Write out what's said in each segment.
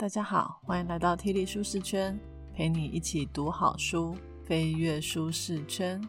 大家好，欢迎来到 T 力舒适圈，陪你一起读好书，飞跃舒适圈。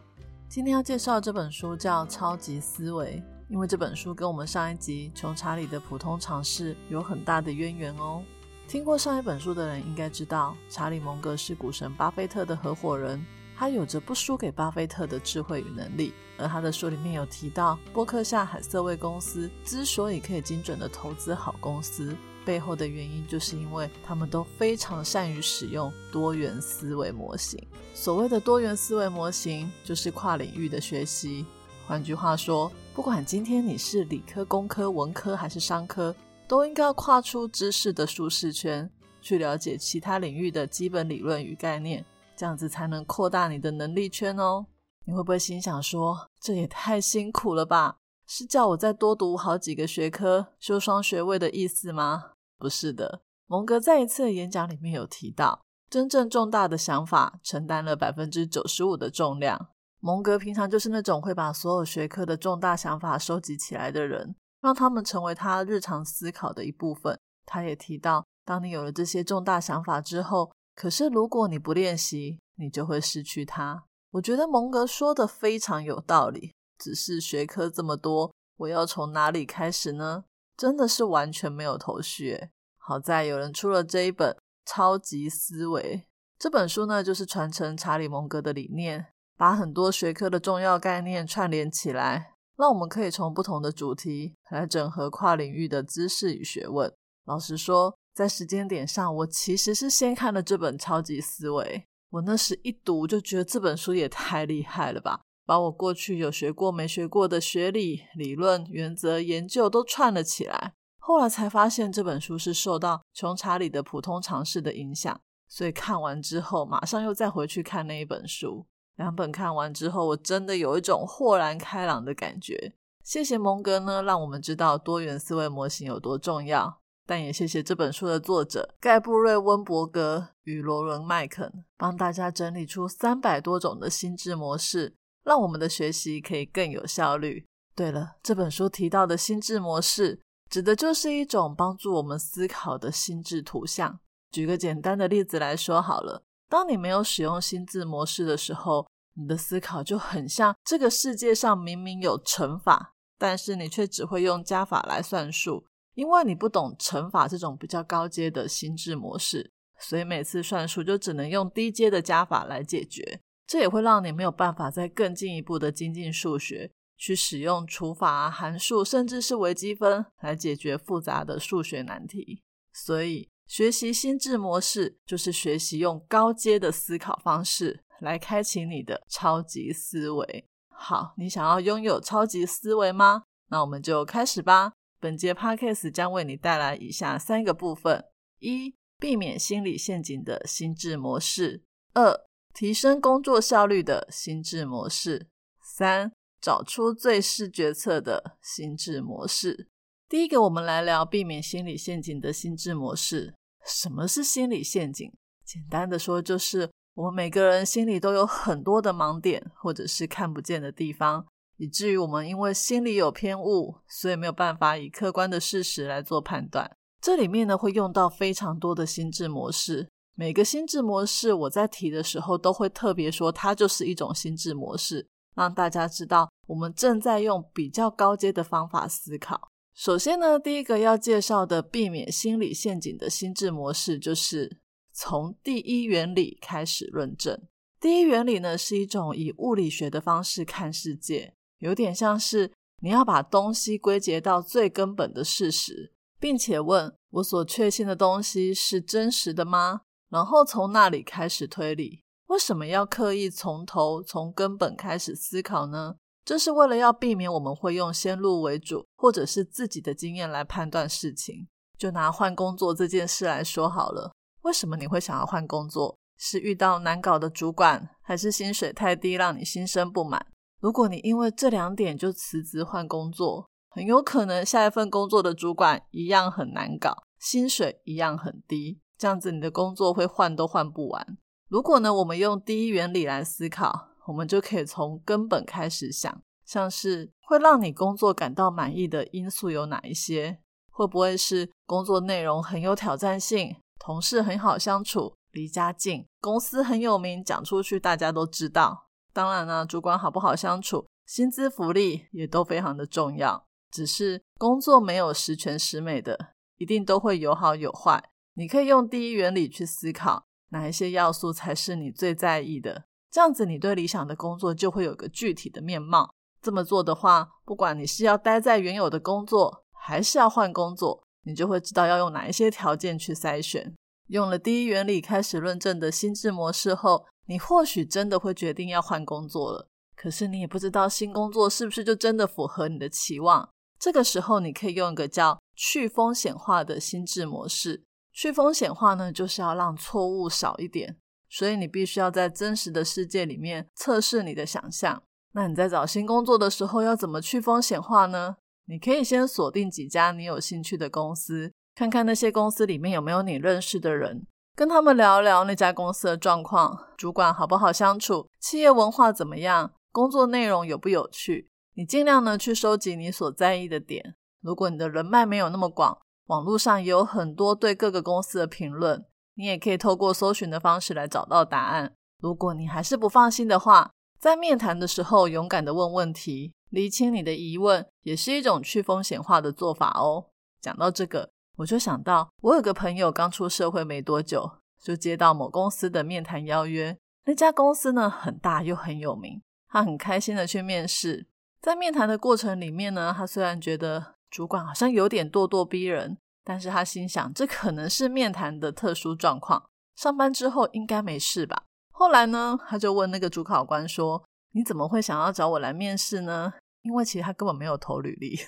今天要介绍这本书叫《超级思维》，因为这本书跟我们上一集《穷查理的普通常识》有很大的渊源哦。听过上一本书的人应该知道，查理·蒙格是股神巴菲特的合伙人。他有着不输给巴菲特的智慧与能力，而他的书里面有提到，波克夏海瑟威公司之所以可以精准的投资好公司，背后的原因就是因为他们都非常善于使用多元思维模型。所谓的多元思维模型，就是跨领域的学习。换句话说，不管今天你是理科、工科、文科还是商科，都应该要跨出知识的舒适圈，去了解其他领域的基本理论与概念。这样子才能扩大你的能力圈哦。你会不会心想说，这也太辛苦了吧？是叫我再多读好几个学科，修双学位的意思吗？不是的。蒙格在一次演讲里面有提到，真正重大的想法承担了百分之九十五的重量。蒙格平常就是那种会把所有学科的重大想法收集起来的人，让他们成为他日常思考的一部分。他也提到，当你有了这些重大想法之后，可是，如果你不练习，你就会失去它。我觉得蒙格说的非常有道理。只是学科这么多，我要从哪里开始呢？真的是完全没有头绪。好在有人出了这一本《超级思维》这本书呢，就是传承查理蒙格的理念，把很多学科的重要概念串联起来，让我们可以从不同的主题来整合跨领域的知识与学问。老实说。在时间点上，我其实是先看了这本《超级思维》。我那时一读就觉得这本书也太厉害了吧，把我过去有学过没学过的学理、理论、原则、研究都串了起来。后来才发现这本书是受到穷查理的普通常识的影响，所以看完之后马上又再回去看那一本书。两本看完之后，我真的有一种豁然开朗的感觉。谢谢蒙哥呢，让我们知道多元思维模型有多重要。但也谢谢这本书的作者盖布瑞温伯格与罗伦麦肯，帮大家整理出三百多种的心智模式，让我们的学习可以更有效率。对了，这本书提到的心智模式，指的就是一种帮助我们思考的心智图像。举个简单的例子来说好了，当你没有使用心智模式的时候，你的思考就很像这个世界上明明有乘法，但是你却只会用加法来算数。因为你不懂乘法这种比较高阶的心智模式，所以每次算数就只能用低阶的加法来解决。这也会让你没有办法再更进一步的精进数学，去使用除法、函数，甚至是微积分来解决复杂的数学难题。所以，学习心智模式就是学习用高阶的思考方式来开启你的超级思维。好，你想要拥有超级思维吗？那我们就开始吧。本节 podcast 将为你带来以下三个部分：一、避免心理陷阱的心智模式；二、提升工作效率的心智模式；三、找出最适决策的心智模式。第一个，我们来聊避免心理陷阱的心智模式。什么是心理陷阱？简单的说，就是我们每个人心里都有很多的盲点，或者是看不见的地方。以至于我们因为心里有偏误，所以没有办法以客观的事实来做判断。这里面呢会用到非常多的心智模式，每个心智模式我在提的时候都会特别说它就是一种心智模式，让大家知道我们正在用比较高阶的方法思考。首先呢，第一个要介绍的避免心理陷阱的心智模式，就是从第一原理开始论证。第一原理呢是一种以物理学的方式看世界。有点像是你要把东西归结到最根本的事实，并且问我所确信的东西是真实的吗？然后从那里开始推理。为什么要刻意从头从根本开始思考呢？这是为了要避免我们会用先入为主或者是自己的经验来判断事情。就拿换工作这件事来说好了，为什么你会想要换工作？是遇到难搞的主管，还是薪水太低让你心生不满？如果你因为这两点就辞职换工作，很有可能下一份工作的主管一样很难搞，薪水一样很低，这样子你的工作会换都换不完。如果呢，我们用第一原理来思考，我们就可以从根本开始想，像是会让你工作感到满意的因素有哪一些？会不会是工作内容很有挑战性，同事很好相处，离家近，公司很有名，讲出去大家都知道。当然呢，主管好不好相处，薪资福利也都非常的重要。只是工作没有十全十美的，一定都会有好有坏。你可以用第一原理去思考，哪一些要素才是你最在意的。这样子，你对理想的工作就会有个具体的面貌。这么做的话，不管你是要待在原有的工作，还是要换工作。你就会知道要用哪一些条件去筛选。用了第一原理开始论证的心智模式后，你或许真的会决定要换工作了。可是你也不知道新工作是不是就真的符合你的期望。这个时候，你可以用一个叫去风险化的心智模式。去风险化呢，就是要让错误少一点。所以你必须要在真实的世界里面测试你的想象。那你在找新工作的时候，要怎么去风险化呢？你可以先锁定几家你有兴趣的公司，看看那些公司里面有没有你认识的人，跟他们聊聊那家公司的状况，主管好不好相处，企业文化怎么样，工作内容有不有趣。你尽量呢去收集你所在意的点。如果你的人脉没有那么广，网络上也有很多对各个公司的评论，你也可以透过搜寻的方式来找到答案。如果你还是不放心的话，在面谈的时候勇敢的问问题。厘清你的疑问也是一种去风险化的做法哦。讲到这个，我就想到我有个朋友刚出社会没多久，就接到某公司的面谈邀约。那家公司呢很大又很有名，他很开心的去面试。在面谈的过程里面呢，他虽然觉得主管好像有点咄咄逼人，但是他心想这可能是面谈的特殊状况，上班之后应该没事吧。后来呢，他就问那个主考官说：“你怎么会想要找我来面试呢？”因为其实他根本没有投履历，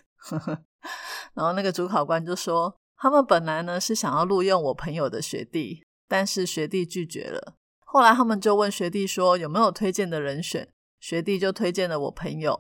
然后那个主考官就说，他们本来呢是想要录用我朋友的学弟，但是学弟拒绝了。后来他们就问学弟说有没有推荐的人选，学弟就推荐了我朋友。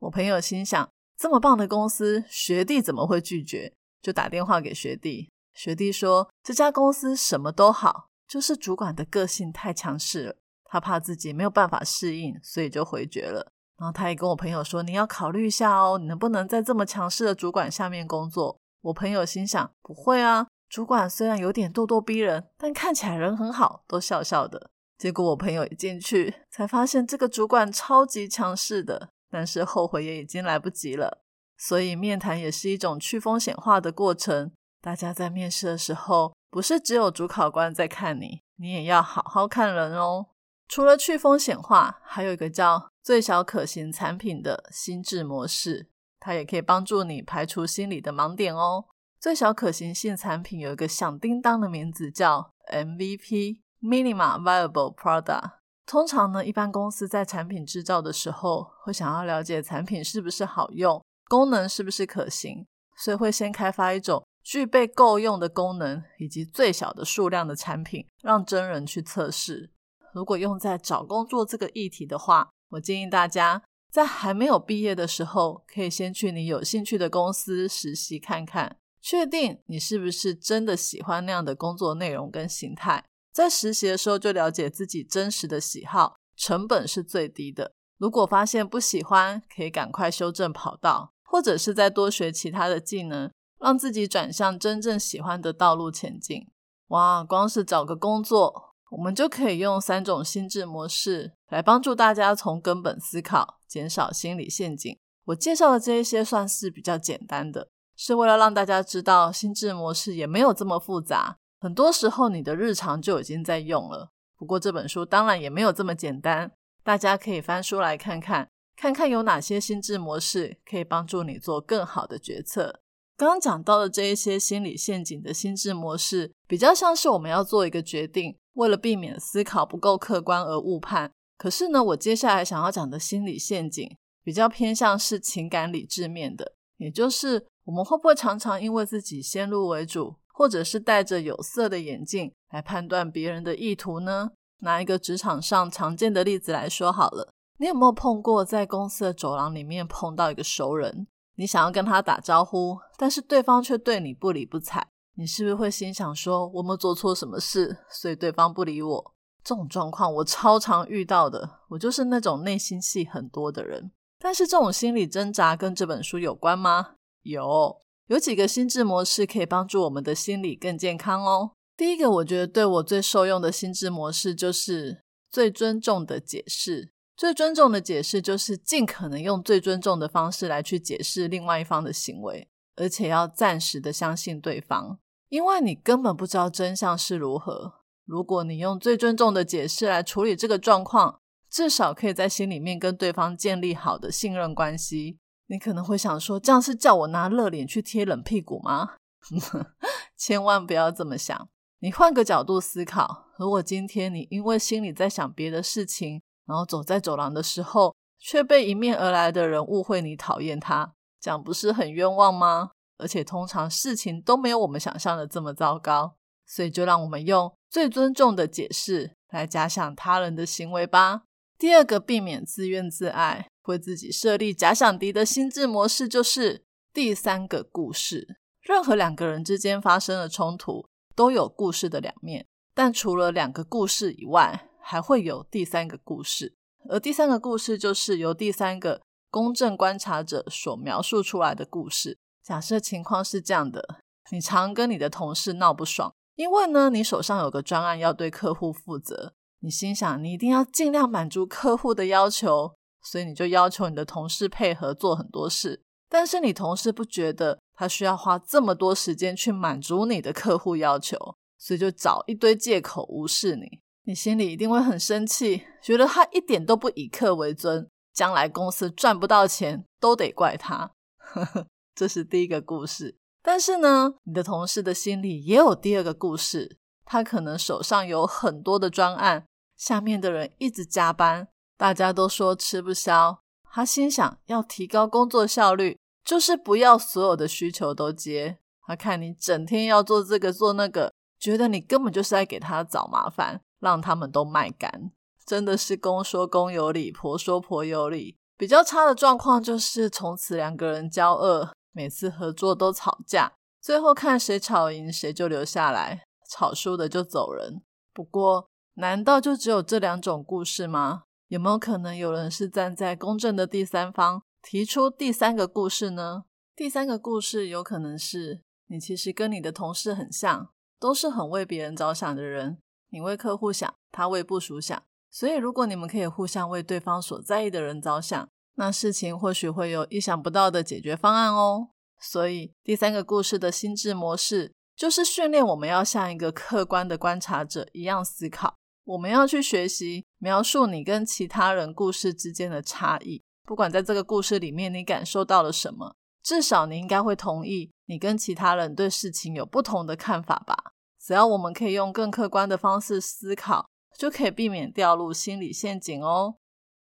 我朋友心想，这么棒的公司，学弟怎么会拒绝？就打电话给学弟，学弟说这家公司什么都好，就是主管的个性太强势了，他怕自己没有办法适应，所以就回绝了。然后他也跟我朋友说：“你要考虑一下哦，你能不能在这么强势的主管下面工作？”我朋友心想：“不会啊，主管虽然有点咄咄逼人，但看起来人很好，都笑笑的。”结果我朋友一进去，才发现这个主管超级强势的，但是后悔也已经来不及了。所以面谈也是一种去风险化的过程。大家在面试的时候，不是只有主考官在看你，你也要好好看人哦。除了去风险化，还有一个叫最小可行产品的心智模式，它也可以帮助你排除心理的盲点哦。最小可行性产品有一个响叮当的名字叫 MVP（Minimum Viable Product）。通常呢，一般公司在产品制造的时候，会想要了解产品是不是好用，功能是不是可行，所以会先开发一种具备够用的功能以及最小的数量的产品，让真人去测试。如果用在找工作这个议题的话，我建议大家在还没有毕业的时候，可以先去你有兴趣的公司实习看看，确定你是不是真的喜欢那样的工作内容跟形态。在实习的时候就了解自己真实的喜好，成本是最低的。如果发现不喜欢，可以赶快修正跑道，或者是再多学其他的技能，让自己转向真正喜欢的道路前进。哇，光是找个工作。我们就可以用三种心智模式来帮助大家从根本思考，减少心理陷阱。我介绍的这一些算是比较简单的，是为了让大家知道心智模式也没有这么复杂。很多时候你的日常就已经在用了。不过这本书当然也没有这么简单，大家可以翻书来看看，看看有哪些心智模式可以帮助你做更好的决策。刚刚讲到的这一些心理陷阱的心智模式，比较像是我们要做一个决定。为了避免思考不够客观而误判，可是呢，我接下来想要讲的心理陷阱比较偏向是情感理智面的，也就是我们会不会常常因为自己先入为主，或者是戴着有色的眼镜来判断别人的意图呢？拿一个职场上常见的例子来说好了，你有没有碰过在公司的走廊里面碰到一个熟人，你想要跟他打招呼，但是对方却对你不理不睬？你是不是会心想说，我没做错什么事，所以对方不理我？这种状况我超常遇到的，我就是那种内心戏很多的人。但是这种心理挣扎跟这本书有关吗？有，有几个心智模式可以帮助我们的心理更健康哦。第一个，我觉得对我最受用的心智模式就是最尊重的解释。最尊重的解释就是尽可能用最尊重的方式来去解释另外一方的行为，而且要暂时的相信对方，因为你根本不知道真相是如何。如果你用最尊重的解释来处理这个状况，至少可以在心里面跟对方建立好的信任关系。你可能会想说，这样是叫我拿热脸去贴冷屁股吗？千万不要这么想。你换个角度思考，如果今天你因为心里在想别的事情，然后走在走廊的时候，却被迎面而来的人误会你讨厌他，这样不是很冤枉吗？而且通常事情都没有我们想象的这么糟糕，所以就让我们用最尊重的解释来假想他人的行为吧。第二个，避免自怨自艾，为自己设立假想敌的心智模式，就是第三个故事。任何两个人之间发生的冲突，都有故事的两面，但除了两个故事以外，还会有第三个故事，而第三个故事就是由第三个公正观察者所描述出来的故事。假设情况是这样的：你常跟你的同事闹不爽，因为呢，你手上有个专案要对客户负责，你心想你一定要尽量满足客户的要求，所以你就要求你的同事配合做很多事。但是你同事不觉得他需要花这么多时间去满足你的客户要求，所以就找一堆借口无视你。你心里一定会很生气，觉得他一点都不以客为尊，将来公司赚不到钱都得怪他。这是第一个故事。但是呢，你的同事的心里也有第二个故事，他可能手上有很多的专案，下面的人一直加班，大家都说吃不消。他心想要提高工作效率，就是不要所有的需求都接。他看你整天要做这个做那个，觉得你根本就是在给他找麻烦。让他们都卖干，真的是公说公有理，婆说婆有理。比较差的状况就是从此两个人交恶，每次合作都吵架，最后看谁吵赢谁就留下来，吵输的就走人。不过，难道就只有这两种故事吗？有没有可能有人是站在公正的第三方，提出第三个故事呢？第三个故事有可能是你其实跟你的同事很像，都是很为别人着想的人。你为客户想，他为部署想，所以如果你们可以互相为对方所在意的人着想，那事情或许会有意想不到的解决方案哦。所以第三个故事的心智模式，就是训练我们要像一个客观的观察者一样思考。我们要去学习描述你跟其他人故事之间的差异，不管在这个故事里面你感受到了什么，至少你应该会同意你跟其他人对事情有不同的看法吧。只要我们可以用更客观的方式思考，就可以避免掉入心理陷阱哦。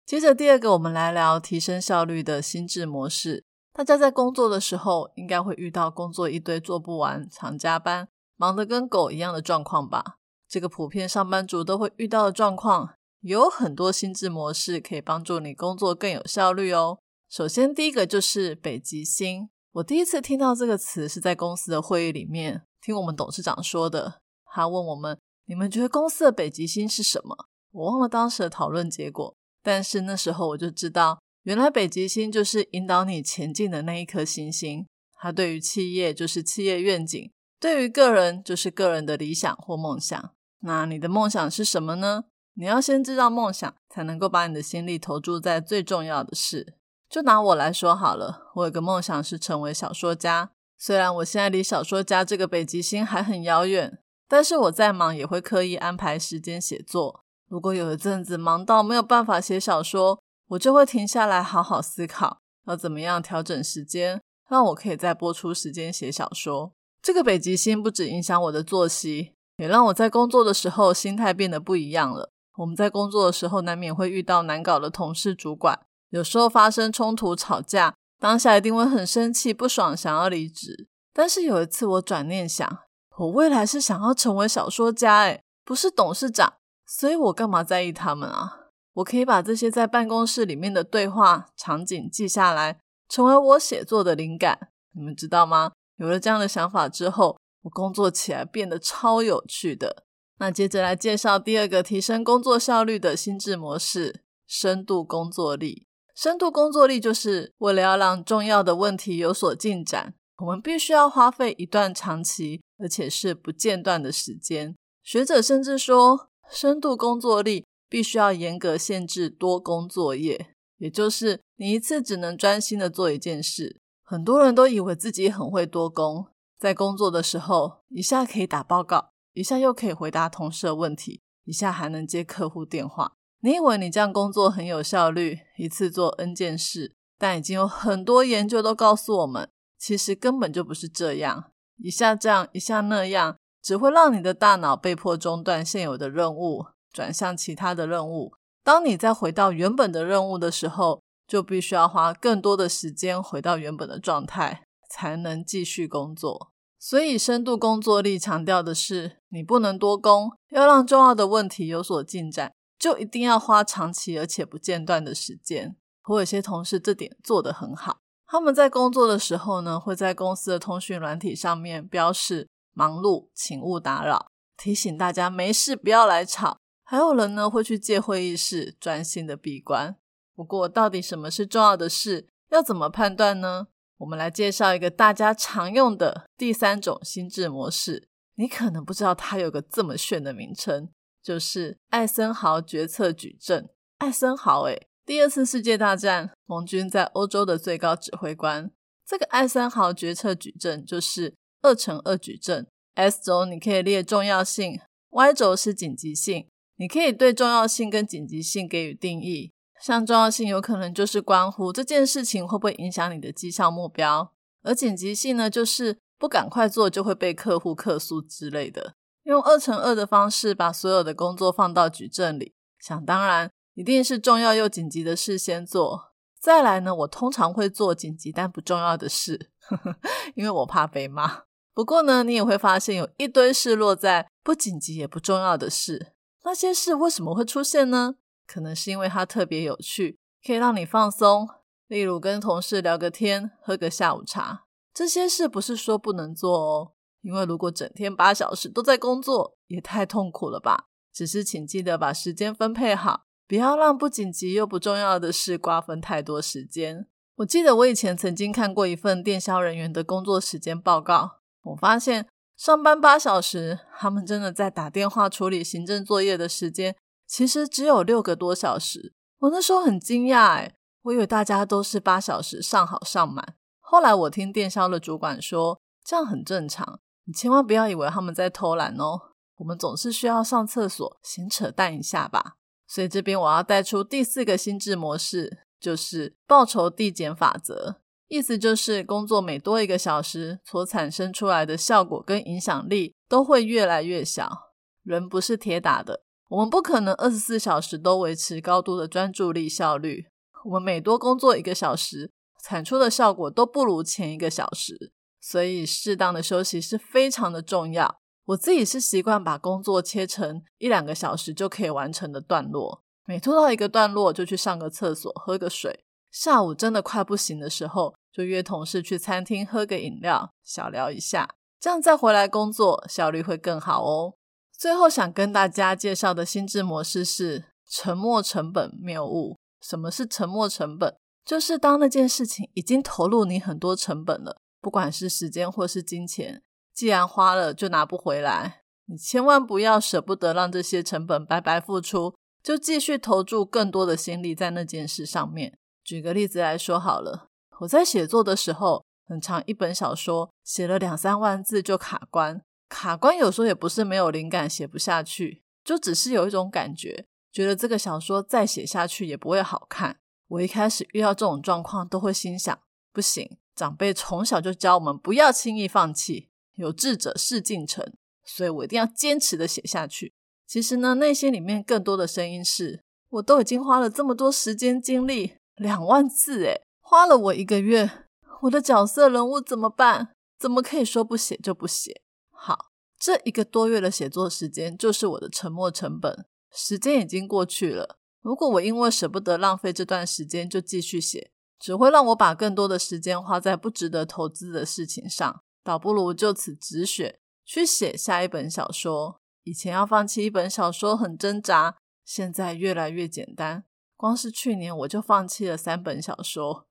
接着第二个，我们来聊提升效率的心智模式。大家在工作的时候，应该会遇到工作一堆做不完、常加班、忙得跟狗一样的状况吧？这个普遍上班族都会遇到的状况，有很多心智模式可以帮助你工作更有效率哦。首先，第一个就是北极星。我第一次听到这个词是在公司的会议里面。听我们董事长说的，他问我们：“你们觉得公司的北极星是什么？”我忘了当时的讨论结果，但是那时候我就知道，原来北极星就是引导你前进的那一颗星星。它对于企业就是企业愿景，对于个人就是个人的理想或梦想。那你的梦想是什么呢？你要先知道梦想，才能够把你的心力投注在最重要的事。就拿我来说好了，我有个梦想是成为小说家。虽然我现在离小说家这个北极星还很遥远，但是我再忙也会刻意安排时间写作。如果有一阵子忙到没有办法写小说，我就会停下来好好思考，要怎么样调整时间，让我可以再播出时间写小说。这个北极星不止影响我的作息，也让我在工作的时候心态变得不一样了。我们在工作的时候难免会遇到难搞的同事、主管，有时候发生冲突、吵架。当下一定会很生气、不爽，想要离职。但是有一次，我转念想，我未来是想要成为小说家，诶不是董事长，所以我干嘛在意他们啊？我可以把这些在办公室里面的对话场景记下来，成为我写作的灵感。你们知道吗？有了这样的想法之后，我工作起来变得超有趣的。那接着来介绍第二个提升工作效率的心智模式——深度工作力。深度工作力就是为了要让重要的问题有所进展，我们必须要花费一段长期而且是不间断的时间。学者甚至说，深度工作力必须要严格限制多工作业，也就是你一次只能专心的做一件事。很多人都以为自己很会多工，在工作的时候，一下可以打报告，一下又可以回答同事的问题，一下还能接客户电话。你以为你这样工作很有效率，一次做 N 件事，但已经有很多研究都告诉我们，其实根本就不是这样。一下这样，一下那样，只会让你的大脑被迫中断现有的任务，转向其他的任务。当你再回到原本的任务的时候，就必须要花更多的时间回到原本的状态，才能继续工作。所以，深度工作力强调的是，你不能多工，要让重要的问题有所进展。就一定要花长期而且不间断的时间。我有些同事这点做得很好，他们在工作的时候呢，会在公司的通讯软体上面标示“忙碌，请勿打扰”，提醒大家没事不要来吵。还有人呢，会去借会议室专心的闭关。不过，到底什么是重要的事？要怎么判断呢？我们来介绍一个大家常用的第三种心智模式。你可能不知道它有个这么炫的名称。就是艾森豪决策矩阵。艾森豪，诶第二次世界大战盟军在欧洲的最高指挥官。这个艾森豪决策矩阵就是二乘二矩阵。S 轴你可以列重要性，Y 轴是紧急性。你可以对重要性跟紧急性给予定义。像重要性有可能就是关乎这件事情会不会影响你的绩效目标，而紧急性呢，就是不赶快做就会被客户客诉之类的。用二乘二的方式把所有的工作放到矩阵里，想当然一定是重要又紧急的事先做。再来呢，我通常会做紧急但不重要的事，因为我怕被骂。不过呢，你也会发现有一堆事落在不紧急也不重要的事。那些事为什么会出现呢？可能是因为它特别有趣，可以让你放松，例如跟同事聊个天、喝个下午茶。这些事不是说不能做哦。因为如果整天八小时都在工作，也太痛苦了吧。只是请记得把时间分配好，不要让不紧急又不重要的事瓜分太多时间。我记得我以前曾经看过一份电销人员的工作时间报告，我发现上班八小时，他们真的在打电话处理行政作业的时间，其实只有六个多小时。我那时候很惊讶，诶我以为大家都是八小时上好上满。后来我听电销的主管说，这样很正常。你千万不要以为他们在偷懒哦，我们总是需要上厕所，闲扯淡一下吧。所以这边我要带出第四个心智模式，就是报酬递减法则。意思就是工作每多一个小时，所产生出来的效果跟影响力都会越来越小。人不是铁打的，我们不可能二十四小时都维持高度的专注力效率。我们每多工作一个小时，产出的效果都不如前一个小时。所以，适当的休息是非常的重要。我自己是习惯把工作切成一两个小时就可以完成的段落，每拖到一个段落就去上个厕所、喝个水。下午真的快不行的时候，就约同事去餐厅喝个饮料，小聊一下，这样再回来工作效率会更好哦。最后想跟大家介绍的心智模式是沉没成本谬误。什么是沉没成本？就是当那件事情已经投入你很多成本了。不管是时间或是金钱，既然花了就拿不回来，你千万不要舍不得让这些成本白白付出，就继续投注更多的心力在那件事上面。举个例子来说好了，我在写作的时候，很长一本小说写了两三万字就卡关，卡关有时候也不是没有灵感写不下去，就只是有一种感觉，觉得这个小说再写下去也不会好看。我一开始遇到这种状况，都会心想，不行。长辈从小就教我们不要轻易放弃，有志者事竟成，所以我一定要坚持的写下去。其实呢，内心里面更多的声音是：我都已经花了这么多时间精力，两万字诶，花了我一个月，我的角色人物怎么办？怎么可以说不写就不写？好，这一个多月的写作时间就是我的沉没成本，时间已经过去了。如果我因为舍不得浪费这段时间就继续写。只会让我把更多的时间花在不值得投资的事情上，倒不如就此止血，去写下一本小说。以前要放弃一本小说很挣扎，现在越来越简单。光是去年我就放弃了三本小说，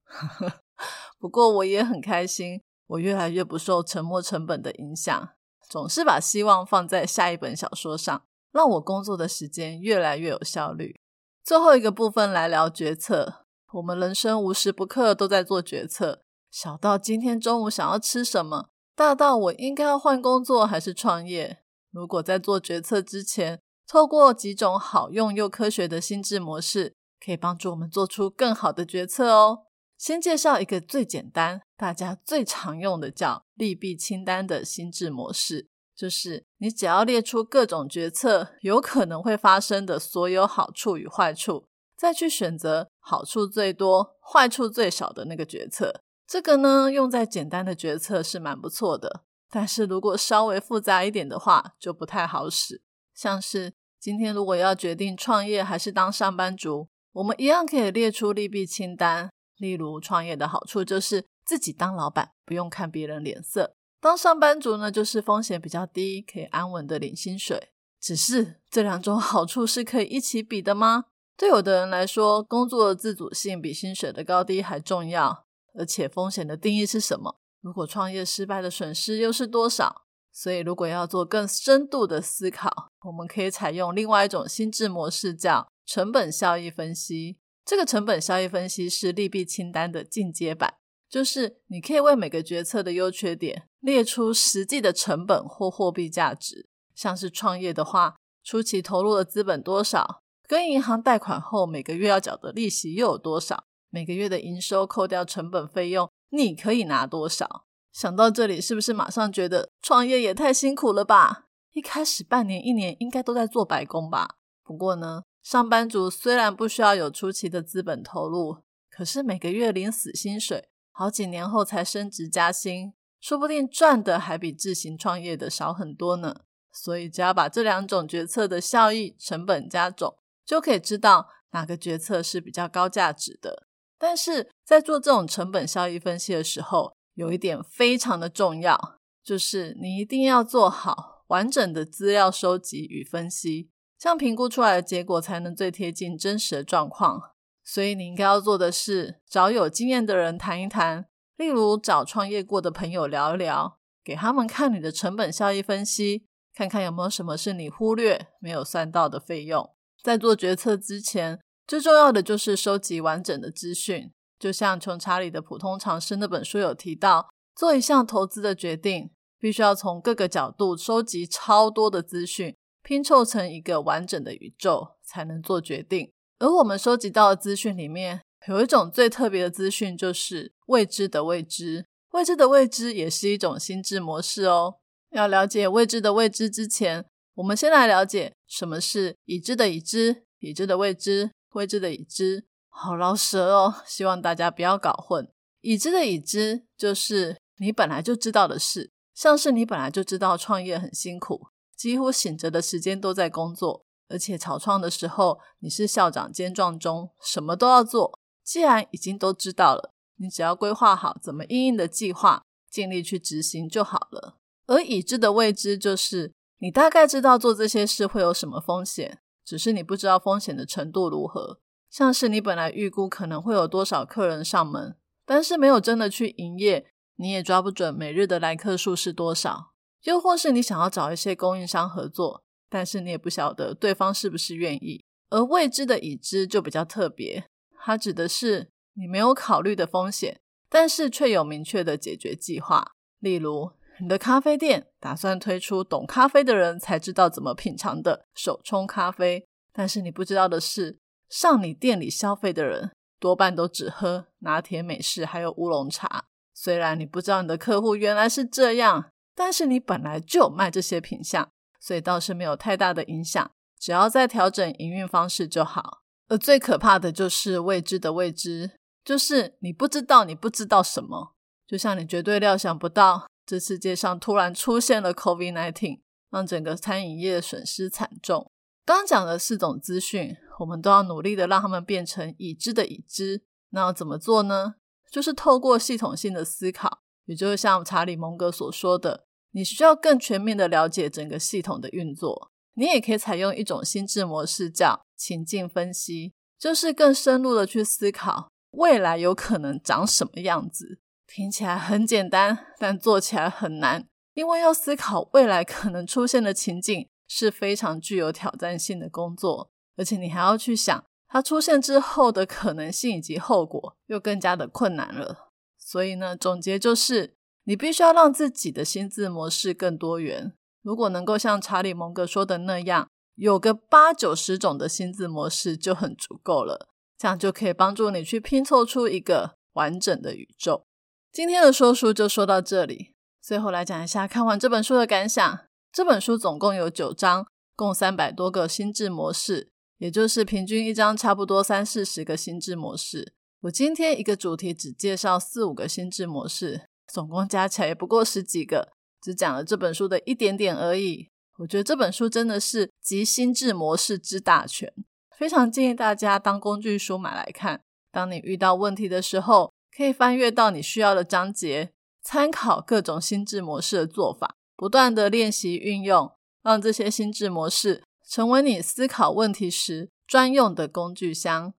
不过我也很开心，我越来越不受沉没成本的影响。总是把希望放在下一本小说上，让我工作的时间越来越有效率。最后一个部分来聊决策。我们人生无时不刻都在做决策，小到今天中午想要吃什么，大到我应该要换工作还是创业。如果在做决策之前，透过几种好用又科学的心智模式，可以帮助我们做出更好的决策哦。先介绍一个最简单、大家最常用的，叫利弊清单的心智模式，就是你只要列出各种决策有可能会发生的所有好处与坏处。再去选择好处最多、坏处最少的那个决策，这个呢用在简单的决策是蛮不错的。但是如果稍微复杂一点的话，就不太好使。像是今天如果要决定创业还是当上班族，我们一样可以列出利弊清单。例如，创业的好处就是自己当老板，不用看别人脸色；当上班族呢，就是风险比较低，可以安稳的领薪水。只是这两种好处是可以一起比的吗？对有的人来说，工作的自主性比薪水的高低还重要。而且风险的定义是什么？如果创业失败的损失又是多少？所以，如果要做更深度的思考，我们可以采用另外一种心智模式，叫成本效益分析。这个成本效益分析是利弊清单的进阶版，就是你可以为每个决策的优缺点列出实际的成本或货币价值。像是创业的话，初期投入的资本多少？跟银行贷款后每个月要缴的利息又有多少？每个月的营收扣掉成本费用，你可以拿多少？想到这里，是不是马上觉得创业也太辛苦了吧？一开始半年、一年应该都在做白工吧？不过呢，上班族虽然不需要有出奇的资本投入，可是每个月领死薪水，好几年后才升职加薪，说不定赚的还比自行创业的少很多呢。所以，只要把这两种决策的效益、成本加总。就可以知道哪个决策是比较高价值的。但是在做这种成本效益分析的时候，有一点非常的重要，就是你一定要做好完整的资料收集与分析，这样评估出来的结果才能最贴近真实的状况。所以你应该要做的是找有经验的人谈一谈，例如找创业过的朋友聊一聊，给他们看你的成本效益分析，看看有没有什么是你忽略没有算到的费用。在做决策之前，最重要的就是收集完整的资讯。就像《穷查理的普通常识》那本书有提到，做一项投资的决定，必须要从各个角度收集超多的资讯，拼凑成一个完整的宇宙，才能做决定。而我们收集到的资讯里面，有一种最特别的资讯，就是未知的未知。未知的未知也是一种心智模式哦。要了解未知的未知之前，我们先来了解什么是已知的已知、已知的未知、未知的已知。好老舌哦，希望大家不要搞混。已知的已知就是你本来就知道的事，像是你本来就知道创业很辛苦，几乎醒着的时间都在工作，而且草创的时候你是校长兼壮中，什么都要做。既然已经都知道了，你只要规划好怎么应应的计划，尽力去执行就好了。而已知的未知就是。你大概知道做这些事会有什么风险，只是你不知道风险的程度如何。像是你本来预估可能会有多少客人上门，但是没有真的去营业，你也抓不准每日的来客数是多少。又或是你想要找一些供应商合作，但是你也不晓得对方是不是愿意。而未知的已知就比较特别，它指的是你没有考虑的风险，但是却有明确的解决计划，例如。你的咖啡店打算推出懂咖啡的人才知道怎么品尝的手冲咖啡，但是你不知道的是，上你店里消费的人多半都只喝拿铁、美式还有乌龙茶。虽然你不知道你的客户原来是这样，但是你本来就有卖这些品相，所以倒是没有太大的影响。只要再调整营运方式就好。而最可怕的就是未知的未知，就是你不知道你不知道什么，就像你绝对料想不到。这世界上突然出现了 COVID-19，让整个餐饮业损失惨重。刚讲的四种资讯，我们都要努力的让他们变成已知的已知。那要怎么做呢？就是透过系统性的思考，也就是像查理蒙格所说的，你需要更全面的了解整个系统的运作。你也可以采用一种心智模式，叫情境分析，就是更深入的去思考未来有可能长什么样子。听起来很简单，但做起来很难。因为要思考未来可能出现的情境是非常具有挑战性的工作，而且你还要去想它出现之后的可能性以及后果，又更加的困难了。所以呢，总结就是，你必须要让自己的心智模式更多元。如果能够像查理蒙格说的那样，有个八九十种的心智模式就很足够了，这样就可以帮助你去拼凑出一个完整的宇宙。今天的说书就说到这里，最后来讲一下看完这本书的感想。这本书总共有九章，共三百多个心智模式，也就是平均一章差不多三四十个心智模式。我今天一个主题只介绍四五个心智模式，总共加起来也不过十几个，只讲了这本书的一点点而已。我觉得这本书真的是集心智模式之大全，非常建议大家当工具书买来看。当你遇到问题的时候，可以翻阅到你需要的章节，参考各种心智模式的做法，不断的练习运用，让这些心智模式成为你思考问题时专用的工具箱。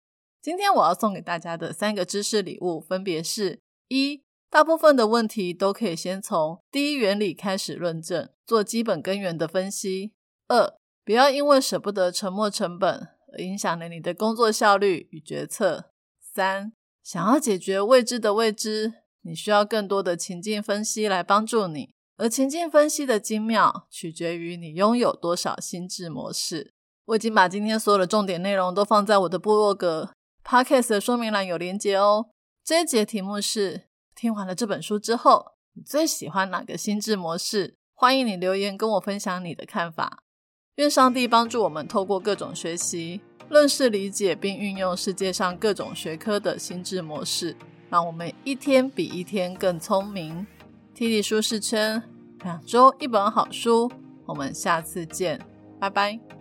今天我要送给大家的三个知识礼物，分别是：一、大部分的问题都可以先从第一原理开始论证，做基本根源的分析；二、不要因为舍不得沉没成本而影响了你的工作效率与决策；三、想要解决未知的未知，你需要更多的情境分析来帮助你，而情境分析的精妙取决于你拥有多少心智模式。我已经把今天所有的重点内容都放在我的部落格。Podcast 的说明栏有连接哦。这一节题目是：听完了这本书之后，你最喜欢哪个心智模式？欢迎你留言跟我分享你的看法。愿上帝帮助我们透过各种学习，认识、理解并运用世界上各种学科的心智模式，让我们一天比一天更聪明。T D 舒适圈，两周一本好书。我们下次见，拜拜。